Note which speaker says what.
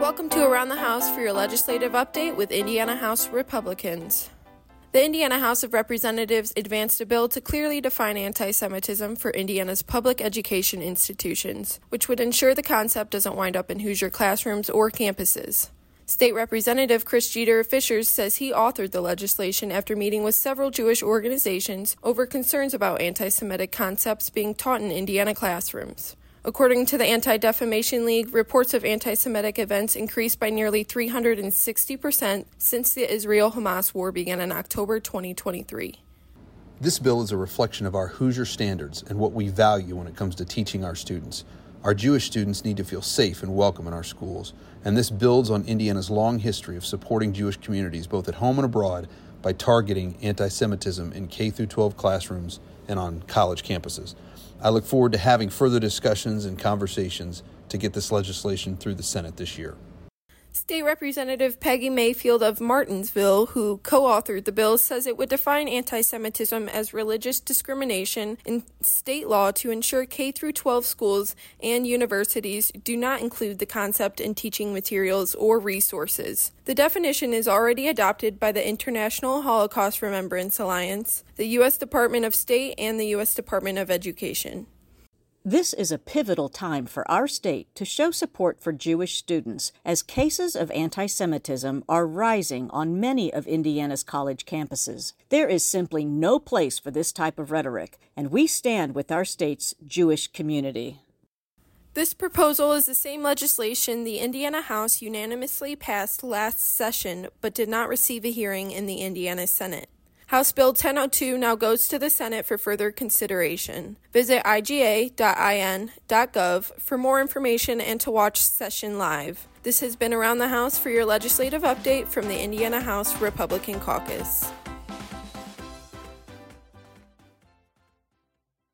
Speaker 1: Welcome to Around the House for your legislative update with Indiana House Republicans. The Indiana House of Representatives advanced a bill to clearly define anti Semitism for Indiana's public education institutions, which would ensure the concept doesn't wind up in Hoosier classrooms or campuses. State Representative Chris Jeter Fishers says he authored the legislation after meeting with several Jewish organizations over concerns about anti Semitic concepts being taught in Indiana classrooms. According to the Anti Defamation League, reports of anti Semitic events increased by nearly 360% since the Israel Hamas war began in October 2023.
Speaker 2: This bill is a reflection of our Hoosier standards and what we value when it comes to teaching our students. Our Jewish students need to feel safe and welcome in our schools, and this builds on Indiana's long history of supporting Jewish communities both at home and abroad by targeting anti Semitism in K 12 classrooms and on college campuses. I look forward to having further discussions and conversations to get this legislation through the Senate this year.
Speaker 1: State Representative Peggy Mayfield of Martinsville, who co authored the bill, says it would define anti Semitism as religious discrimination in state law to ensure K 12 schools and universities do not include the concept in teaching materials or resources. The definition is already adopted by the International Holocaust Remembrance Alliance, the U.S. Department of State, and the U.S. Department of Education.
Speaker 3: This is a pivotal time for our state to show support for Jewish students as cases of anti Semitism are rising on many of Indiana's college campuses. There is simply no place for this type of rhetoric, and we stand with our state's Jewish community.
Speaker 1: This proposal is the same legislation the Indiana House unanimously passed last session but did not receive a hearing in the Indiana Senate. House Bill 1002 now goes to the Senate for further consideration. Visit iga.in.gov for more information and to watch session live. This has been Around the House for your legislative update from the Indiana House Republican Caucus.